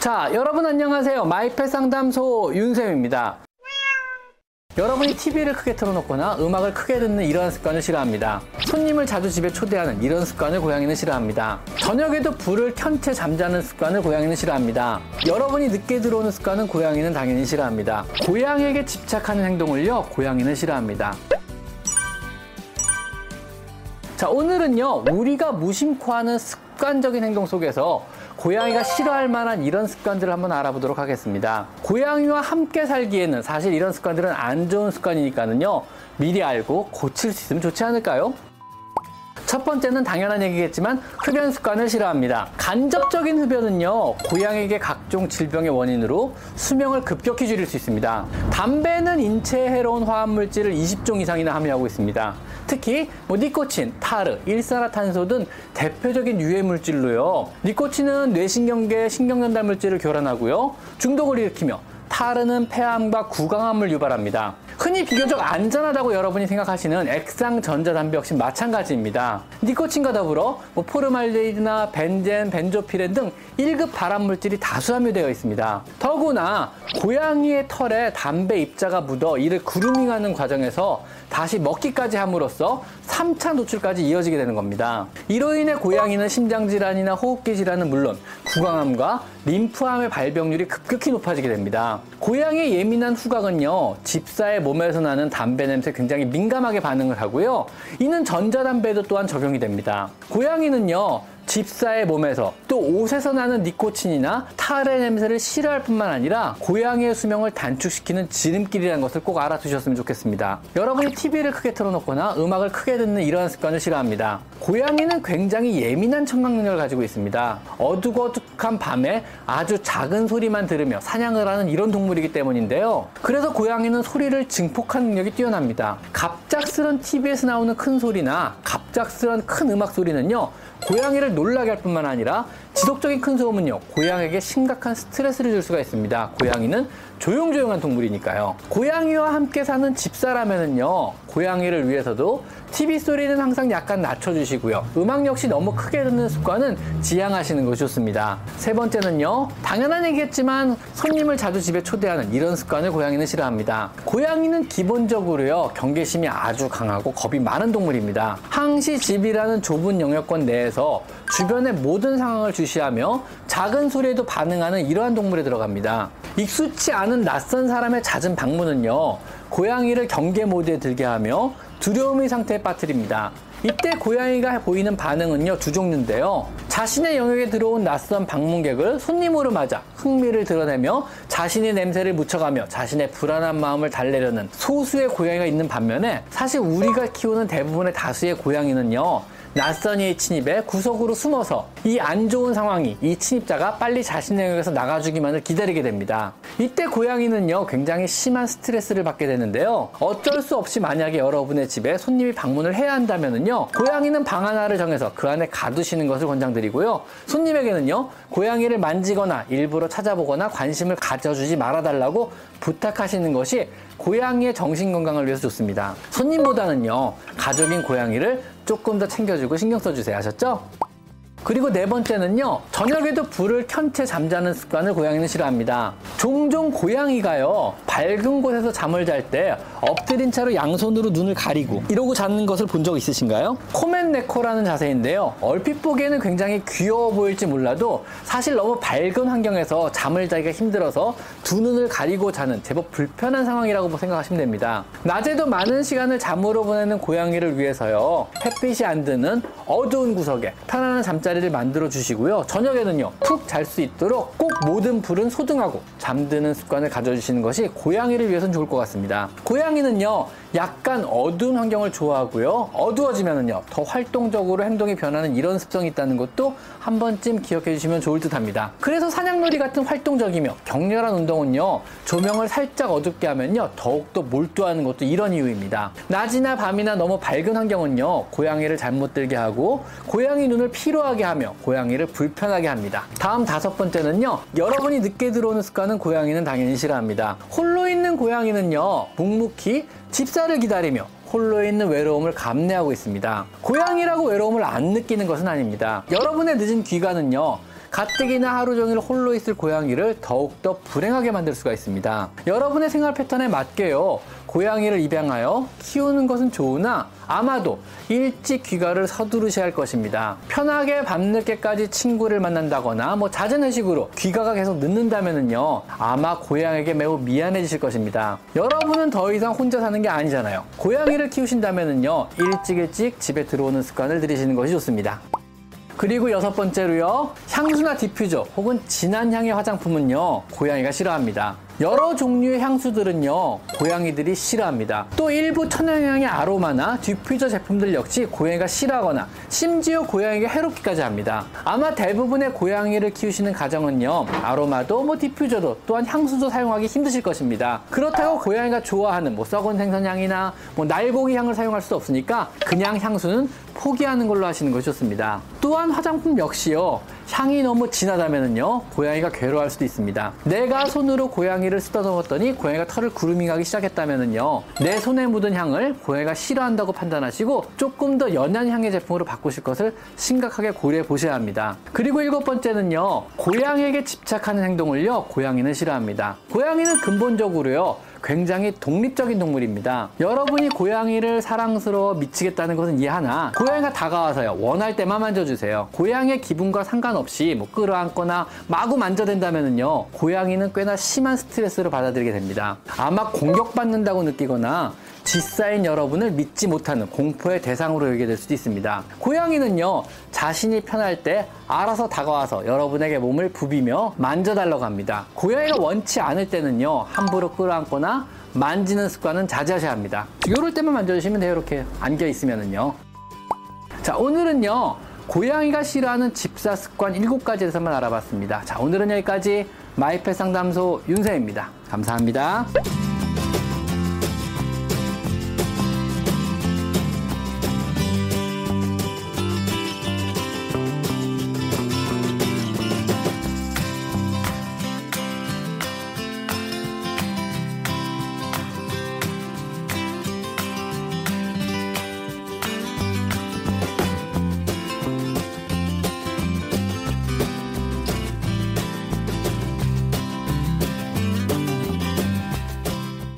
자, 여러분 안녕하세요. 마이펫 상담소 윤쌤입니다. 여러분이 TV를 크게 틀어놓거나 음악을 크게 듣는 이런 습관을 싫어합니다. 손님을 자주 집에 초대하는 이런 습관을 고양이는 싫어합니다. 저녁에도 불을 켠 채 잠자는 습관을 고양이는 싫어합니다. 여러분이 늦게 들어오는 습관은 고양이는 당연히 싫어합니다. 고양이에게 집착하는 행동을요, 고양이는 싫어합니다. 자, 오늘은요, 우리가 무심코 하는 습관적인 행동 속에서 고양이가 싫어할 만한 이런 습관들을 한번 알아보도록 하겠습니다. 고양이와 함께 살기에는 사실 이런 습관들은 안 좋은 습관이니까는요, 미리 알고 고칠 수 있으면 좋지 않을까요? 첫 번째는 당연한 얘기겠지만 흡연 습관을 싫어합니다. 간접적인 흡연은요, 고양이에게 각종 질병의 원인으로 수명을 급격히 줄일 수 있습니다. 담배는 인체에 해로운 화합물질을 20종 이상이나 함유하고 있습니다. 특히 뭐 니코틴, 타르, 일산화탄소 등 대표적인 유해 물질로요. 니코틴은 뇌신경계 신경전달 물질을 교란하고요. 중독을 일으키며 타르는 폐암과 구강암을 유발합니다. 흔히 비교적 안전하다고 여러분이 생각하시는 액상 전자담배 역시 마찬가지입니다. 니코틴과 더불어 뭐 포르말데히드나 벤젠, 벤조피렌 등 1급 발암물질이 다수 함유되어 있습니다. 더구나 고양이의 털에 담배 입자가 묻어 이를 그루밍하는 과정에서 다시 먹기까지 함으로써 3차 노출까지 이어지게 되는 겁니다. 이로 인해 고양이는 심장질환이나 호흡기 질환은 물론 구강암과 림프암의 발병률이 급격히 높아지게 됩니다. 고양이의 예민한 후각은요, 집사의 몸에서 나는 담배 냄새 굉장히 민감하게 반응을 하고요. 이는 전자담배도 또한 적용이 됩니다. 고양이는요, 집사의 몸에서 또 옷에서 나는 니코틴이나 탈의 냄새를 싫어할 뿐만 아니라 고양이의 수명을 단축시키는 지름길이라는 것을 꼭 알아두셨으면 좋겠습니다. 여러분이 TV를 크게 틀어놓거나 음악을 크게 듣는 이러한 습관을 싫어합니다. 고양이는 굉장히 예민한 청각 능력을 가지고 있습니다. 어둑어둑한 밤에 아주 작은 소리만 들으며 사냥을 하는 이런 동물이기 때문인데요. 그래서 고양이는 소리를 증폭하는 능력이 뛰어납니다. 갑작스런 TV에서 나오는 큰 소리나 갑작스런 큰 음악 소리는요. 고양이를 놀라게 할 뿐만 아니라 지속적인 큰 소음은요 고양이에게 심각한 스트레스를 줄 수가 있습니다 고양이는 조용조용한 동물이니까요. 고양이와 함께 사는 집사라면은요 고양이를 위해서도 TV 소리는 항상 약간 낮춰주시고요. 음악 역시 너무 크게 듣는 습관은 지양하시는 것이 좋습니다. 세 번째는요 당연한 얘기겠지만 손님을 자주 집에 초대하는 이런 습관을 고양이는 싫어합니다. 고양이는 기본적으로요 경계심이 아주 강하고 겁이 많은 동물입니다. 항시 집이라는 좁은 영역권 내에서 주변의 모든 상황을 주시하며 작은 소리에도 반응하는 이러한 동물에 들어갑니다. 익숙치 않은 낯선 사람의 잦은 방문은요, 고양이를 경계 모드에 들게 하며 두려움의 상태에 빠뜨립니다. 이때 고양이가 보이는 반응은요, 두 종류인데요. 자신의 영역에 들어온 낯선 방문객을 손님으로 맞아 흥미를 드러내며 자신의 냄새를 묻혀가며 자신의 불안한 마음을 달래려는 소수의 고양이가 있는 반면에 사실 우리가 키우는 대부분의 다수의 고양이는요, 낯선 이의 침입에 구석으로 숨어서 이 안 좋은 상황이 이 침입자가 빨리 영역에서 나가주기만을 기다리게 됩니다. 이때 고양이는요 굉장히 심한 스트레스를 받게 되는데요. 어쩔 수 없이 만약에 여러분의 집에 손님이 방문을 해야 한다면은요 고양이는 방 하나를 정해서 그 안에 가두시는 것을 권장드리고요. 손님에게는요 고양이를 만지거나 일부러 찾아보거나 관심을 가져주지 말아달라고 부탁하시는 것이 고양이의 정신 건강을 위해서 좋습니다. 손님보다는요 가족인 고양이를 조금 더 챙겨주고 신경 써주세요. 아셨죠? 그리고 네 번째는요, 저녁에도 불을 켠 채 잠자는 습관을 고양이는 싫어합니다. 종종 고양이가요, 밝은 곳에서 잠을 잘 때 엎드린 채로 양손으로 눈을 가리고 이러고 자는 것을 본 적 있으신가요? 코맨네코라는 자세인데요. 얼핏 보기에는 굉장히 귀여워 보일지 몰라도 사실 너무 밝은 환경에서 잠을 자기가 힘들어서 두 눈을 가리고 자는 제법 불편한 상황이라고 생각하시면 됩니다. 낮에도 많은 시간을 잠으로 보내는 고양이를 위해서요, 햇빛이 안 드는 어두운 구석에 편안한 잠자 리를 만들어 주시고요. 저녁에는요, 푹 잘 수 있도록 꼭 모든 불은 소등하고 잠드는 습관을 가져주시는 것이 고양이를 위해서는 좋을 것 같습니다. 고양이는요, 약간 어두운 환경을 좋아하고요. 어두워지면은요, 더 활동적으로 행동이 변하는 이런 습성이 있다는 것도 한 번쯤 기억해 주시면 좋을 듯 합니다. 그래서 사냥놀이 같은 활동적이며 격렬한 운동은요, 조명을 살짝 어둡게 하면요, 더욱더 몰두하는 것도 이런 이유입니다. 낮이나 밤이나 너무 밝은 환경은요, 고양이를 잘못 들게 하고, 고양이 눈을 피로하게 하며, 고양이를 불편하게 합니다. 다음 다섯 번째는요, 여러분이 늦게 들어오는 습관은 고양이는 당연히 싫어합니다. 홀로 있는 고양이는요, 묵묵히 집사를 기다리며 홀로 있는 외로움을 감내하고 있습니다. 고양이라고 외로움을 안 느끼는 것은 아닙니다. 여러분의 늦은 귀가는요, 가뜩이나 하루 종일 홀로 있을 고양이를 더욱더 불행하게 만들 수가 있습니다. 여러분의 생활 패턴에 맞게요. 고양이를 입양하여 키우는 것은 좋으나 아마도 일찍 귀가를 서두르셔야 할 것입니다. 편하게 밤늦게까지 친구를 만난다거나 뭐 잦은 회식으로 귀가가 계속 늦는다면은요 아마 고양이에게 매우 미안해지실 것입니다. 여러분은 더 이상 혼자 사는 게 아니잖아요. 고양이를 키우신다면은요 일찍 일찍 집에 들어오는 습관을 들이시는 것이 좋습니다. 그리고 여섯 번째로요 향수나 디퓨저 혹은 진한 향의 화장품은요 고양이가 싫어합니다. 여러 종류의 향수들은요 고양이들이 싫어합니다. 또 일부 천연향의 아로마나 디퓨저 제품들 역시 고양이가 싫어하거나 심지어 고양이가 해롭기까지 합니다. 아마 대부분의 고양이를 키우시는 가정은요 아로마도 뭐 디퓨저도 또한 향수도 사용하기 힘드실 것입니다. 그렇다고 고양이가 좋아하는 뭐 썩은 생선향이나 뭐 날고기 향을 사용할 수 없으니까 그냥 향수는 포기하는 걸로 하시는 것이 좋습니다. 또한 화장품 역시요 향이 너무 진하다면요 고양이가 괴로워할 수도 있습니다. 내가 손으로 고양이를 쓰다듬었더니 고양이가 털을 구루밍하기 시작했다면요 내 손에 묻은 향을 고양이가 싫어한다고 판단하시고 조금 더 연한 향의 제품으로 바꾸실 것을 심각하게 고려해 보셔야 합니다. 그리고 일곱 번째는요 고양이에게 집착하는 행동을요 고양이는 싫어합니다. 고양이는 근본적으로요 굉장히 독립적인 동물입니다. 여러분이 고양이를 사랑스러워 미치겠다는 것은 이해하나 고양이가 다가와서요 원할 때만 만져주세요. 고양이의 기분과 상관없이 뭐 끌어안거나 마구 만져댄다면요 고양이는 꽤나 심한 스트레스를 받아들이게 됩니다. 아마 공격받는다고 느끼거나 쥐싸인 여러분을 믿지 못하는 공포의 대상으로 여기게 될 수도 있습니다. 고양이는요, 자신이 편할 때 알아서 다가와서 여러분에게 몸을 부비며 만져달라고 합니다. 고양이가 원치 않을 때는요, 함부로 끌어안거나 만지는 습관은 자제하셔야 합니다. 이럴 때만 만져주시면 돼요, 이렇게 안겨 있으면은요. 자, 오늘은요, 고양이가 싫어하는 집사 습관 7가지에 대해서만 알아봤습니다. 자, 오늘은 여기까지 마이펫 상담소 윤세입니다. 감사합니다.